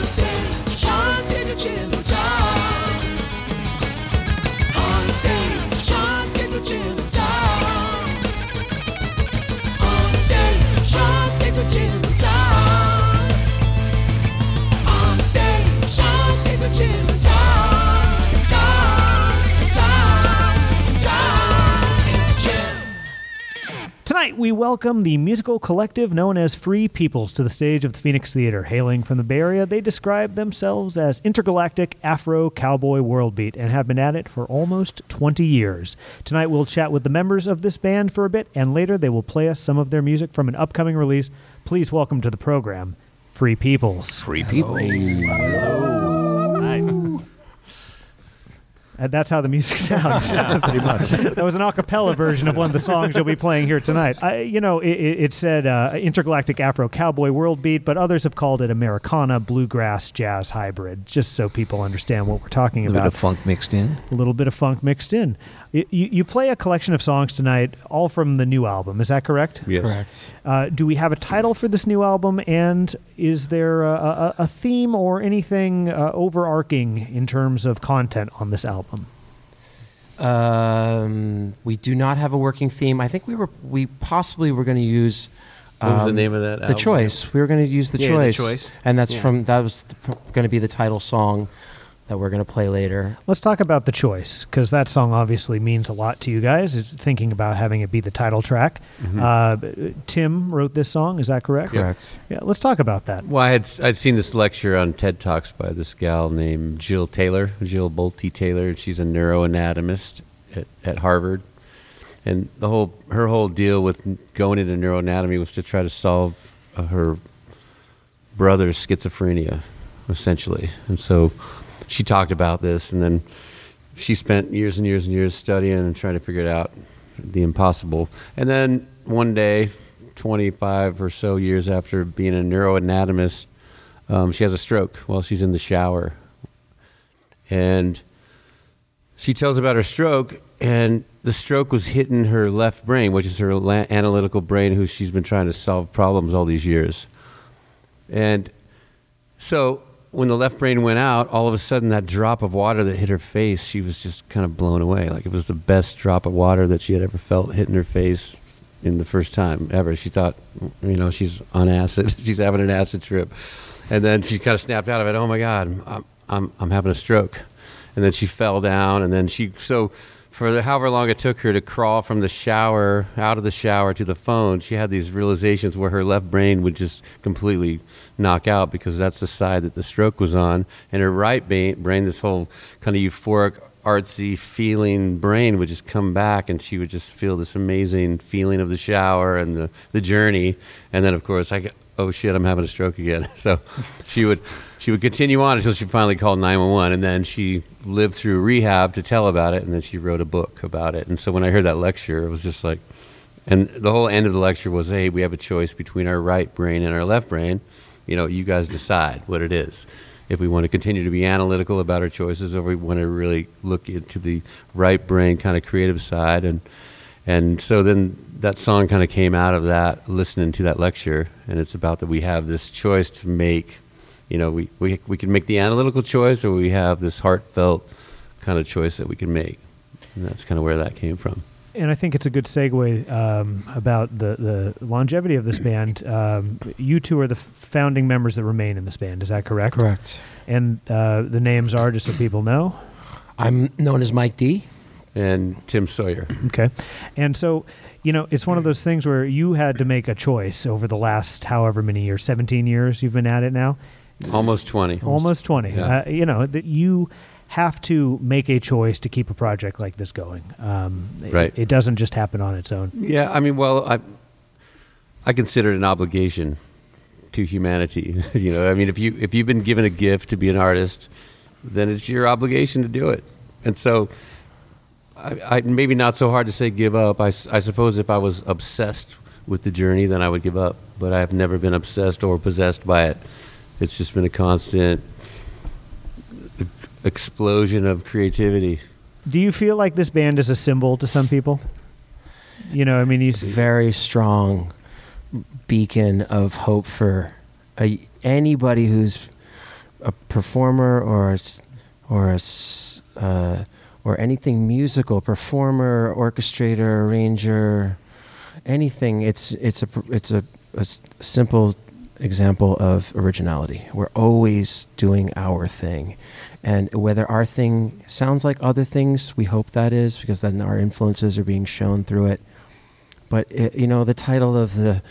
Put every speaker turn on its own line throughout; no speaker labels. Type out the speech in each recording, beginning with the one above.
On stage, Sean Sigacillo time. On stage, Sean Sigacillo time. On stage, Sean Sigacillo time.
Tonight, we welcome the musical collective known as Free Peoples to the stage of the Phoenix Theater. Hailing from the Bay Area, they describe themselves as intergalactic Afro cowboy world beat and have been at it for almost 20 years. Tonight, we'll chat with the members of this band for a bit, and later they will play us some of their music from an upcoming release. Please welcome to the program, Free Peoples.
Free people.
Uh, that's how the music sounds. pretty much. that was an a cappella version of one of the songs you'll be playing here tonight. I, you know, it, it said uh, intergalactic Afro cowboy world beat, but others have called it Americana bluegrass jazz hybrid, just so people understand what we're talking about.
A bit
about.
of funk mixed in.
a little bit of funk mixed in. Y- You, you play a collection of songs tonight, all from the new album. Is that correct?
Yes.
Uh, do we have a title for this new album? And is there a, a, a theme or anything uh, overarching in terms of content on this album?
Um, we do not have a working theme. I think we were we possibly were going to use.
What was the
um,
name of that
The
album?
choice. We were going to use the
Yeah, The
choice.
Choice.
and that's
Yeah.
from that was going to be the title song that we're going to play later.
Let's talk about the choice because that song obviously means a lot to you guys. It's thinking about having it be the title track. Uh, Tim wrote this song. Is that correct?
Correct.
Yeah. Let's talk about that.
Well, I had I'd seen this lecture on TED Talks by this gal named Jill Taylor, Jill Bolte Taylor. and She's a neuroanatomist at, at Harvard, and the whole her whole deal with going into neuroanatomy was to try to solve uh, her brother's schizophrenia, essentially. And so she talked about this, and then she spent years and years and years studying and trying to figure it out, the impossible. And then one day, 25 or so years after being a neuroanatomist, um, she has a stroke while she's in the shower. And she tells about her stroke, and the stroke was hitting her left brain, which is her la- analytical brain, who she's been trying to solve problems all these years. And so when the left brain went out, all of a sudden that drop of water that hit her face, she was just kind of blown away. Like it was the best drop of water that she had ever felt hitting her face in the first time ever. She thought, you know, she's on acid. she's having an acid trip. And then she kind of snapped out of it. Oh my God, I'm, I'm, I'm having a stroke. And then she fell down. And then she, so for the, however long it took her to crawl from the shower, out of the shower to the phone, she had these realizations where her left brain would just completely knock out because that's the side that the stroke was on. And her right brain, this whole kind of euphoric, artsy feeling brain would just come back and she would just feel this amazing feeling of the shower and the, the journey. And then, of course, I oh shit, I'm having a stroke again. So she would she would continue on until she finally called 911 and then she lived through rehab to tell about it and then she wrote a book about it. And so when I heard that lecture, it was just like and the whole end of the lecture was, hey, we have a choice between our right brain and our left brain. You know, you guys decide what it is. If we want to continue to be analytical about our choices, or we want to really look into the right brain kind of creative side, and and so then that song kind of came out of that, listening to that lecture, and it's about that we have this choice to make. You know, we we we can make the analytical choice, or we have this heartfelt kind of choice that we can make, and that's kind of where that came from.
and I think it's a good segue um, about the, the longevity of this band. Um, you two are the founding members that remain in this band. Is that correct?
Correct.
And uh, the names are just so people know.
I'm known as Mike D.
And Tim Sawyer.
Okay. And so, you know, it's one of those things where you had to make a choice over the last however many years, 17 years you've been at it now,
Almost 20.
almost 20.
Yeah.
Uh, you know, that you have to make a choice to keep a project like this going. Um, it-
Right.
It, doesn't just happen on its own.
Yeah, I mean, well, I I consider it an obligation to humanity. you know, I mean, if you if you've been given a gift to be an artist, then it's your obligation to do it. And so, I, I maybe not so hard to say give up. I, I suppose if I was obsessed with the journey, then I would give up. But I've never been obsessed or possessed by it. It's just been a constant e- explosion of creativity.
Do you feel like this band is a symbol to some people? You know, I mean, you see,
very strong beacon of hope for a, anybody who's a performer or a s- or a s- uh, or anything musical, performer, orchestrator, arranger, anything. It's it's a pr- it's a, a s- simple example of originality. We're always doing our thing, and whether our thing sounds like other things, we hope that is because then our influences are being shown through it. But it, you know, the title of the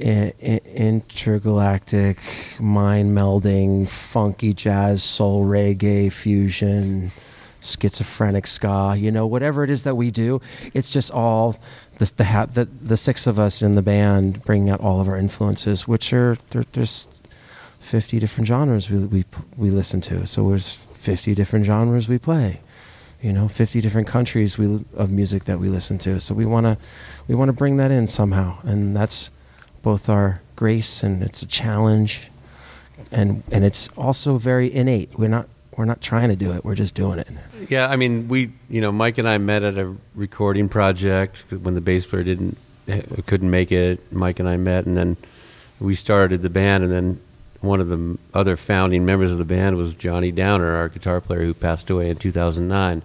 i- i- intergalactic mind melding funky jazz soul reggae fusion schizophrenic ska you know whatever it is that we do it's just all the the, ha- the the six of us in the band bringing out all of our influences which are there, there's 50 different genres we, we we listen to. So there's 50 different genres we play you know 50 different countries we of music that we listen to. So we want to we want to bring that in somehow. And that's both our grace and it's a challenge. And and it's also very innate. We're not we're not trying to do it we're just doing it
Yeah, I mean, we, you know, Mike and I met at a recording project when the bass player didn't, couldn't make it. Mike and I met, and then we started the band. And then one of the other founding members of the band was Johnny Downer, our guitar player, who passed away in 2009.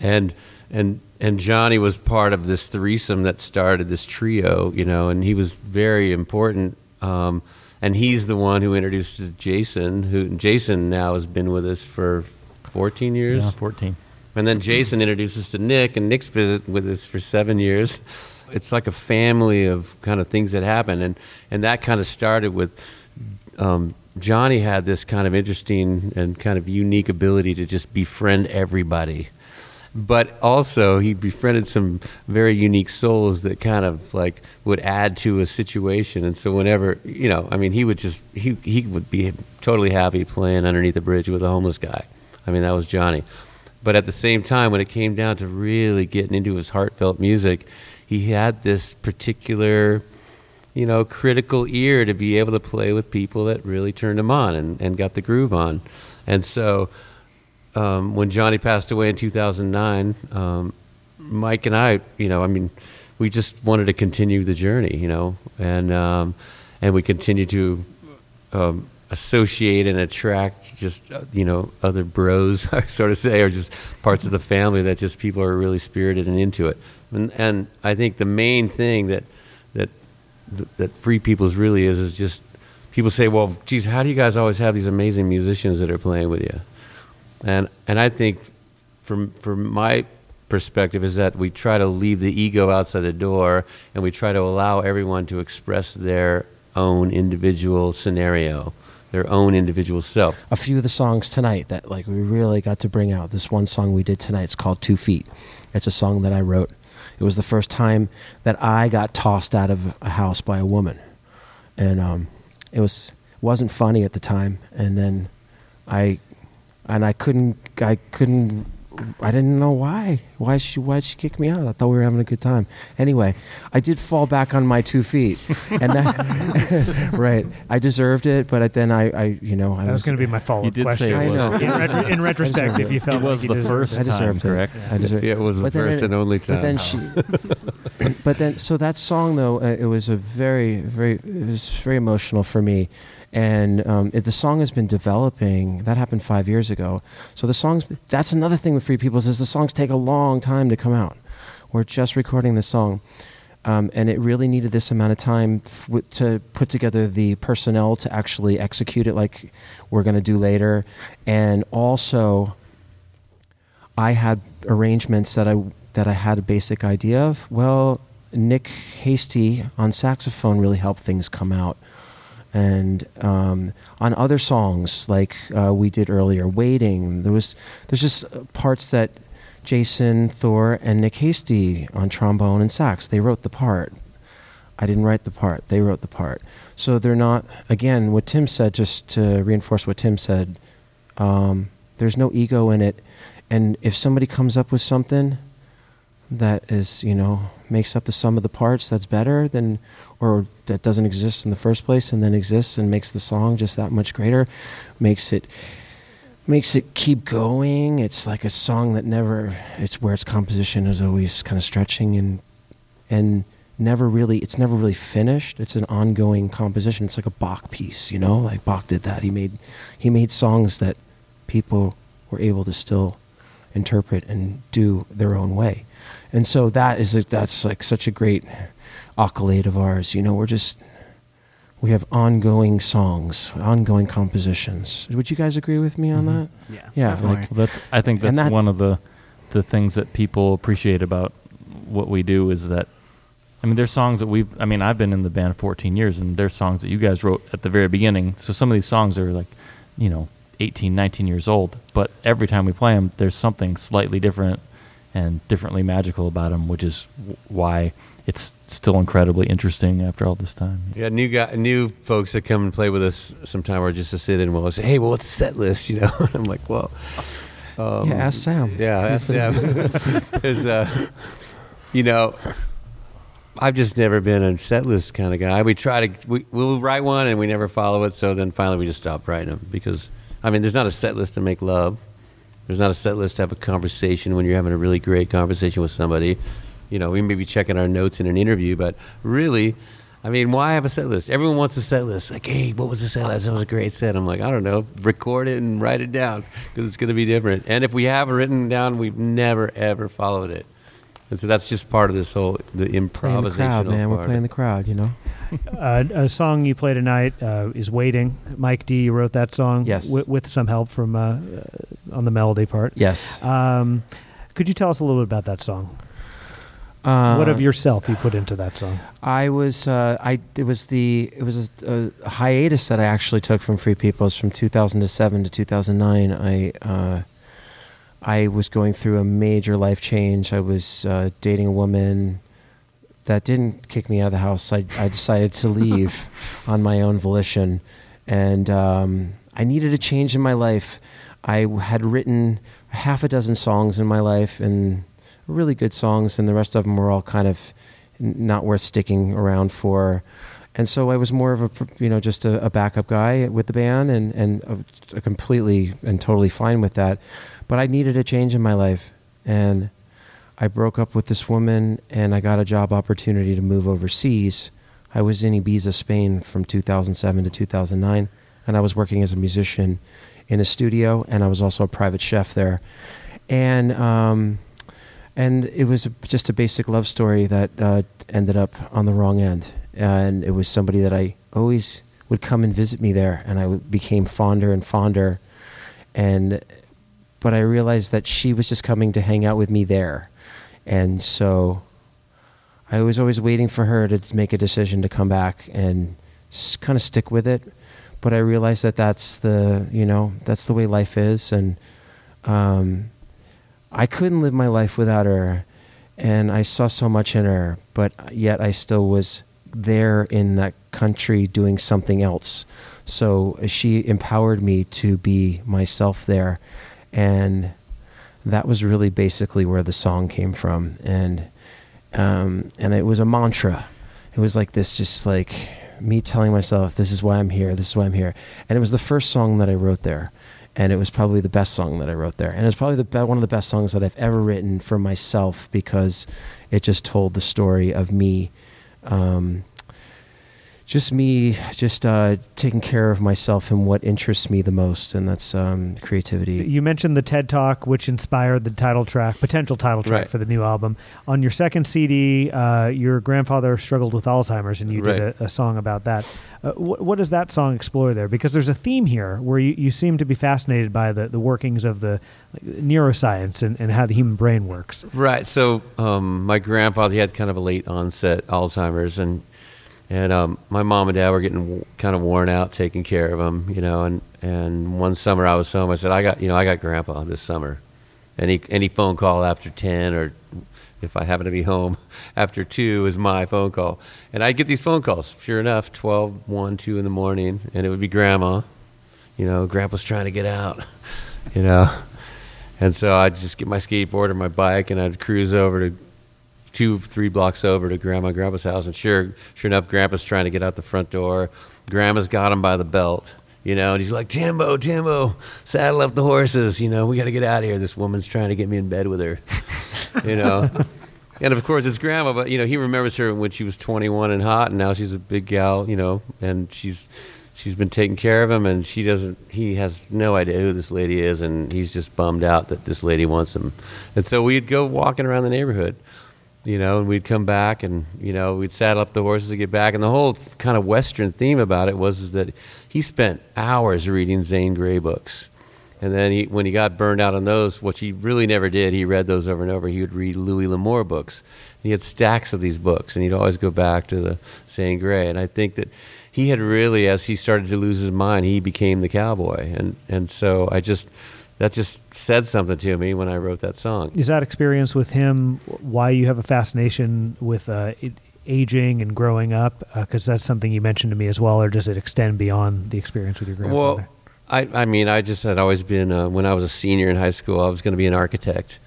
And and and Johnny was part of this threesome that started this trio, you know, and he was very important. Um, and he's the one who introduced Jason, who Jason now has been with us for 14 years.
Yeah, 14.
And then Jason introduced us to Nick, and Nick's been with us for seven years. It's like a family of kind of things that happen, and and that kind of started with um, Johnny had this kind of interesting and kind of unique ability to just befriend everybody, but also he befriended some very unique souls that kind of like would add to a situation. And so whenever you know, I mean, he would just he he would be totally happy playing underneath the bridge with a homeless guy. I mean, that was Johnny. But at the same time, when it came down to really getting into his heartfelt music, he had this particular, you know, critical ear to be able to play with people that really turned him on and, and got the groove on. And so um, when Johnny passed away in 2009, um, Mike and I, you know, I mean, we just wanted to continue the journey, you know, and um, and we continue to um, associate and attract just uh, you know other bros, I sort of say, or just parts of the family that just people are really spirited and into it. And, and I think the main thing that that that Free Peoples really is is just people say, well, geez, how do you guys always have these amazing musicians that are playing with you? And and I think from from my perspective is that we try to leave the ego outside the door and we try to allow everyone to express their own individual scenario, their own individual self.
a few of the songs tonight that like we really got to bring out. This one song we did tonight. It's called Two Feet. It's a song that I wrote. It was the first time that I got tossed out of a house by a woman, and um, it was wasn't funny at the time. And then I and I couldn't I couldn't I didn't know why why she why she kick me out. I thought we were having a good time. Anyway, I did fall back on my two feet, and that right I deserved it. But then I, I you know I
That was going to be my follow
You
up
did
question.
say it
I
was.
know.
In, retro- in retrospect, if you
it.
felt
It was
like
the
you
first
it.
I deserved
time,
it.
correct?
I deserved
Yeah, it was the
But then
first and only time.
But then she, but then so that song though uh, it was a very very it was very emotional for me, and um, it, the song has been developing. That happened five years ago. So the songs that's another thing with Free Peoples is the songs take a long time to come out. We're just recording the song. Um, and it really needed this amount of time f- to put together the personnel to actually execute it like we're going to do later. And also, I had arrangements that I that I had a basic idea of. Well, Nick Hasty on saxophone really helped things come out, and um, on other songs like uh, we did earlier, "Waiting," there was there's just uh, parts that Jason Thor and Nick Hasty on trombone and sax they wrote the part. I didn't write the part; they wrote the part. So they're not again what Tim said. Just to reinforce what Tim said, um, there's no ego in it and if somebody comes up with something that is you know makes up the sum of the parts that's better than or that doesn't exist in the first place and then exists and makes the song just that much greater makes it makes it keep going it's like a song that never it's where its composition is always kind of stretching and and never really it's never really finished. It's an ongoing composition. It's like a Bach piece, you know? Like Bach did that. He made he made songs that people were able to still interpret and do their own way. And so that is like, that's like such a great accolade of ours. You know, we're just we have ongoing songs, ongoing compositions. Would you guys agree with me on
Mhm.
that?
Yeah.
Yeah,
definitely.
like
Well, that's I think that's
that-
one of the the things that people appreciate about what we do is that I mean there's songs that we've I mean I've been in the band 14 years and there's songs that you guys wrote at the very beginning. So some of these songs are like, you know, 18, 19 years old, but every time we play them there's something slightly different and differently magical about them, which is w- why it's still incredibly interesting after all this time.
Yeah, new guy, new folks that come and play with us sometime are just to sit in. We'll say, "Hey, well, what's the set list?" You know, and I'm like, "Well, um,
yeah, ask Sam.
Yeah, ask Sam. There's, uh, you know, I've just never been a set list kind of guy. We try to, we, we'll write one and we never follow it. So then finally we just stop writing them because, I mean, there's not a set list to make love. There's not a set list to have a conversation when you're having a really great conversation with somebody. You know, we may be checking our notes in an interview, but really, I mean, why have a set list? Everyone wants a set list. Like, hey, what was the set list? That was a great set. I'm like, I don't know. Record it and write it down because it's going to be different. And if we have it written down, we've never ever followed it. And so that's just part of this whole the
Playing
improvisational
the crowd, man. We're playing the crowd, you know.
Uh, a song you play tonight uh, is "Waiting." Mike D. You wrote that song,
Yes.
with, with some help from uh, uh, on the melody part.
Yes.
Um, could you tell us a little bit about that song?
Uh,
what of yourself you put into that song?
I was uh, I it was the it was a, a hiatus that I actually took from Free Peoples from 2007 to 2009. I uh, I was going through a major life change. I was uh, dating a woman that didn't kick me out of the house. I I decided to leave on my own volition, and um, I needed a change in my life. I had written half a dozen songs in my life and really good songs, and the rest of them were all kind of not worth sticking around for. And so I was more of a, you know, just a, a backup guy with the band, and and uh, completely and totally fine with that. But I needed a change in my life, and I broke up with this woman, and I got a job opportunity to move overseas. I was in Ibiza, Spain, from 2007 to 2009, and I was working as a musician in a studio, and I was also a private chef there. And um, and it was just a basic love story that uh, ended up on the wrong end. And it was somebody that I always would come and visit me there, and I became fonder and fonder. And but I realized that she was just coming to hang out with me there, and so I was always waiting for her to make a decision to come back and kind of stick with it. But I realized that that's the you know that's the way life is, and um, I couldn't live my life without her, and I saw so much in her, but yet I still was there in that country doing something else. So she empowered me to be myself there, and that was really basically where the song came from, and um, and it was a mantra. It was like this, just like me telling myself, "This is why I'm here. This is why I'm here." And it was the first song that I wrote there, and it was probably the best song that I wrote there, and it's probably the one of the best songs that I've ever written for myself because it just told the story of me. Um, just me, just uh, taking care of myself and what interests me the most, and that's um, creativity.
You mentioned the TED Talk, which inspired the title track, potential title track
Right.
for the new album. On your second CD, uh, your grandfather struggled with Alzheimer's, and you did a, a song about that. Uh, wh- what does that song explore there? Because there's a theme here where you, you seem to be fascinated by the, the workings of the like, neuroscience and, and how the human brain works.
Right. So um, my grandfather he had kind of a late onset Alzheimer's, and and um, my mom and dad were getting kind of worn out taking care of him, you know. And and one summer I was home. I said, I got you know I got grandpa this summer. Any any phone call after ten or if I happen to be home after two is my phone call. And I'd get these phone calls. Sure enough, 12, 1, 2 in the morning, and it would be grandma. You know, grandpa's trying to get out, you know. And so I'd just get my skateboard or my bike and I'd cruise over to two, three blocks over to grandma and grandpa's house. And sure, sure enough, grandpa's trying to get out the front door. Grandma's got him by the belt, you know, and he's like, Timbo, Timbo, saddle up the horses. You know, we got to get out of here. This woman's trying to get me in bed with her, you know. and of course it's grandma. But you know, he remembers her when she was 21 and hot, and now she's a big gal. You know, and she's she's been taking care of him, and she doesn't. He has no idea who this lady is, and he's just bummed out that this lady wants him. And so we'd go walking around the neighborhood, you know, and we'd come back, and you know, we'd saddle up the horses to get back. And the whole kind of Western theme about it was is that he spent hours reading Zane Grey books. And then he, when he got burned out on those, which he really never did, he read those over and over. He would read Louis L'Amour books. He had stacks of these books, and he'd always go back to the Zane Grey. And I think that he had really, as he started to lose his mind, he became the cowboy. And and so I just that just said something to me when I wrote that song.
Is that experience with him why you have a fascination with uh, it, aging and growing up? Because that's something you mentioned to me as well, or does it extend beyond the experience with your grandfather?
Well, I, I mean, I just had always been uh, when I was a senior in high school, I was going to be an architect,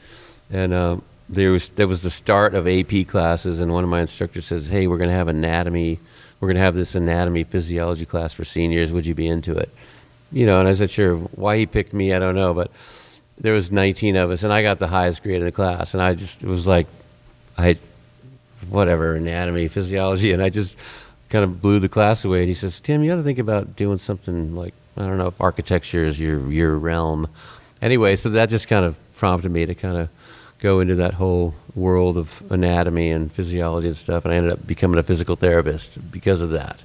and um, there was there was the start of AP classes, and one of my instructors says, "Hey, we're going to have anatomy. We're going to have this anatomy physiology class for seniors. Would you be into it?" You know, and I said, "Sure." Why he picked me, I don't know, but there was 19 of us, and I got the highest grade in the class, and I just it was like, I, whatever anatomy physiology, and I just kind of blew the class away. And he says, "Tim, you got to think about doing something like." I don't know if architecture is your your realm. Anyway, so that just kind of prompted me to kind of go into that whole world of anatomy and physiology and stuff, and I ended up becoming a physical therapist because of that.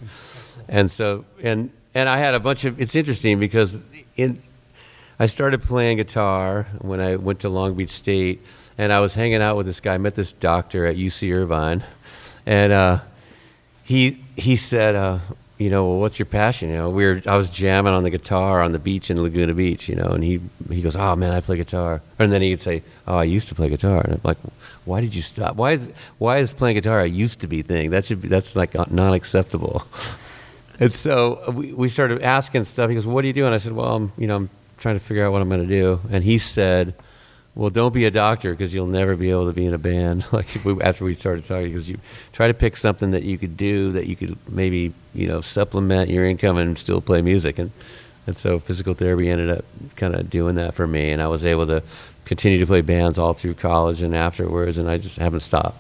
And so, and and I had a bunch of. It's interesting because in I started playing guitar when I went to Long Beach State, and I was hanging out with this guy. I met this doctor at UC Irvine, and uh, he he said, uh, you know, well, what's your passion? You know, we were I was jamming on the guitar on the beach in Laguna Beach, you know, and he he goes, oh man, I play guitar, and then he'd say, oh, I used to play guitar, and I'm like, why did you stop? Why is why is playing guitar a used to be thing? That should be that's like non acceptable. And so we, we started asking stuff. He goes, "What are you doing?" I said, "Well, I'm you know I'm trying to figure out what I'm going to do." And he said, "Well, don't be a doctor because you'll never be able to be in a band." like we, after we started talking, because you try to pick something that you could do that you could maybe you know supplement your income and still play music. And and so physical therapy ended up kind of doing that for me, and I was able to continue to play bands all through college and afterwards, and I just haven't stopped.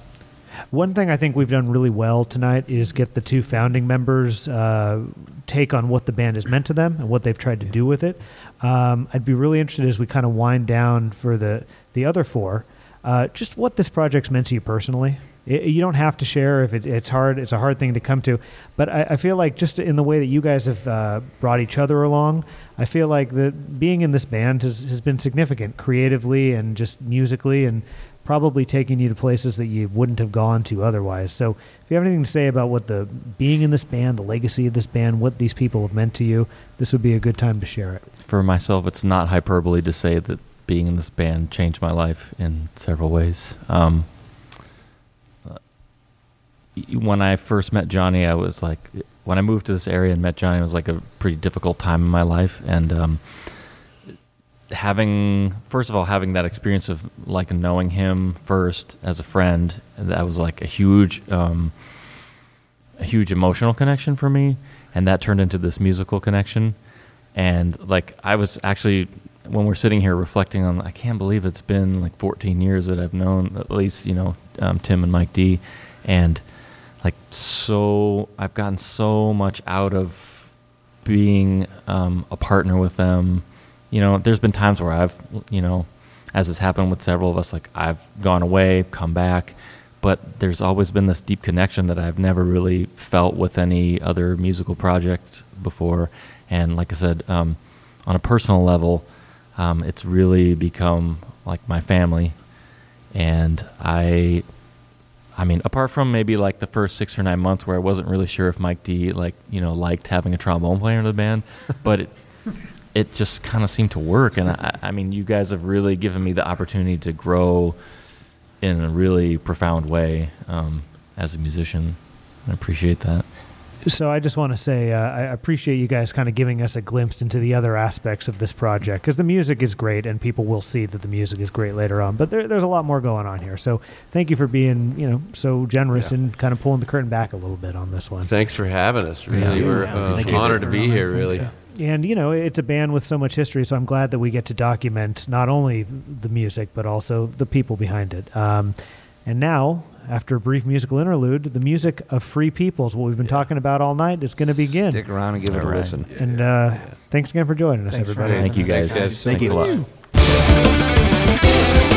One thing I think we've done really well tonight is get the two founding members' uh, take on what the band has meant to them and what they've tried to do with it. Um, I'd be really interested as we kind of wind down for the the other four, uh, just what this project's meant to you personally. It, you don't have to share if it, it's hard. It's a hard thing to come to, but I, I feel like just in the way that you guys have uh, brought each other along, I feel like that being in this band has, has been significant creatively and just musically and probably taking you to places that you wouldn't have gone to otherwise. So, if you have anything to say about what the being in this band, the legacy of this band, what these people have meant to you, this would be a good time to share it.
For myself, it's not hyperbole to say that being in this band changed my life in several ways. Um, when I first met Johnny, I was like, when I moved to this area and met Johnny, it was like a pretty difficult time in my life, and um, having first of all having that experience of like knowing him first as a friend that was like a huge um, a huge emotional connection for me and that turned into this musical connection. And like i was actually when we're sitting here reflecting on i can't believe it's been like 14 years that i've known at least you know um, tim and mike d. And like so i've gotten so much out of being um, a partner with them you know, there's been times where I've, you know, as has happened with several of us, like I've gone away, come back, but there's always been this deep connection that I've never really felt with any other musical project before. And like I said, um, on a personal level, um, it's really become like my family. And I, I mean, apart from maybe like the first six or nine months where I wasn't really sure if Mike D like you know liked having a trombone player in the band, but it, it just kind of seemed to work. And I, I mean, you guys have really given me the opportunity to grow in a really profound way um, as a musician. I appreciate that.
So I just want to say uh, I appreciate you guys kind of giving us a glimpse into the other aspects of this project because the music is great and people will see that the music is great later on. But there, there's a lot more going on here. So thank you for being you know so generous
Yeah.
and kind of pulling the curtain back a little bit on this one.
Thanks for having us. Really,
Yeah.
we're
Yeah,
uh, honored to be here. Really.
And you know it's a band with so much history, so I'm glad that we get to document not only the music but also the people behind it. Um, And now, after a brief musical interlude, the music of Free Peoples, what we've been talking about all night, is going to begin.
Stick around and give it a
right.
listen.
And uh, thanks again for joining us,
Thanks for
everybody.
Thank you guys.
Thanks, guys.
Thanks a lot.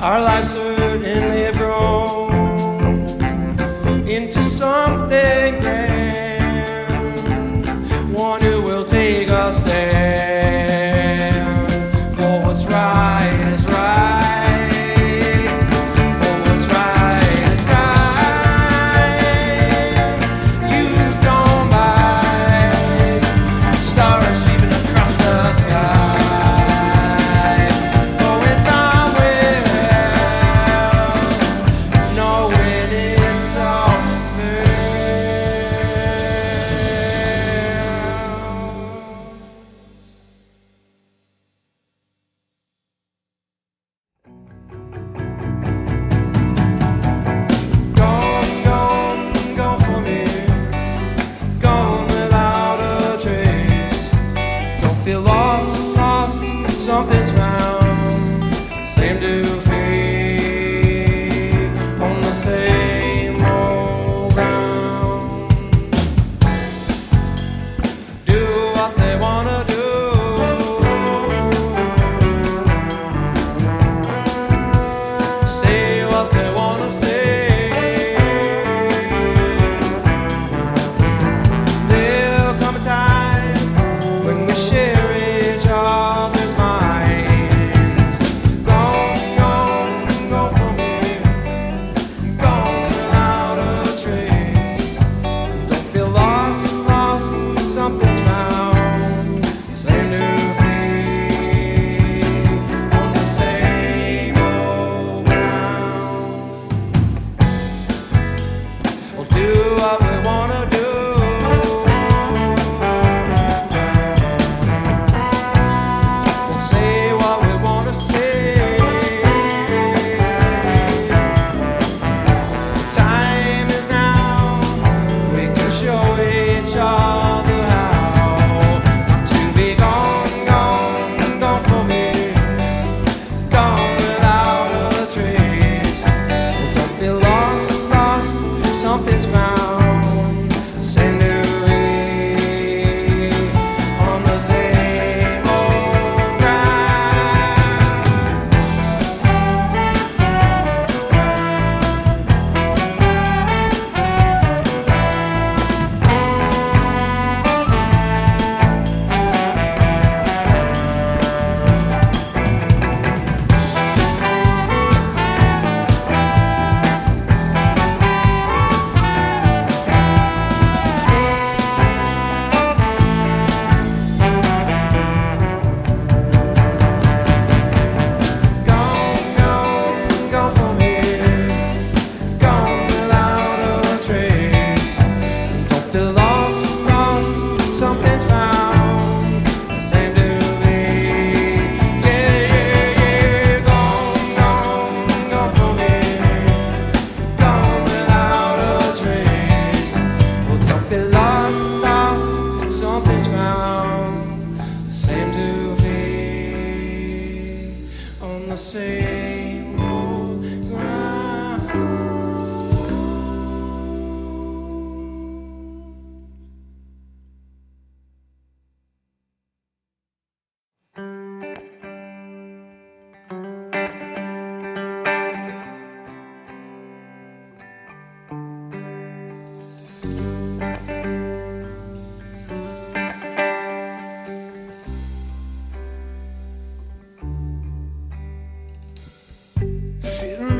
Our
lives certainly have grown into something grand.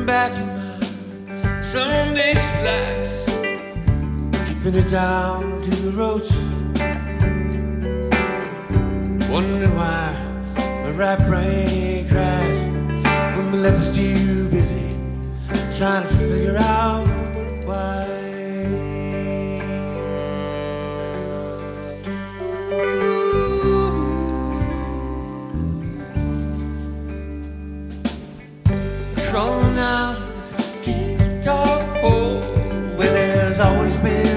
back in my Sunday slacks,
keeping it down to the roach. Wondering why my right brain cries when my left is too busy trying to figure out why. space.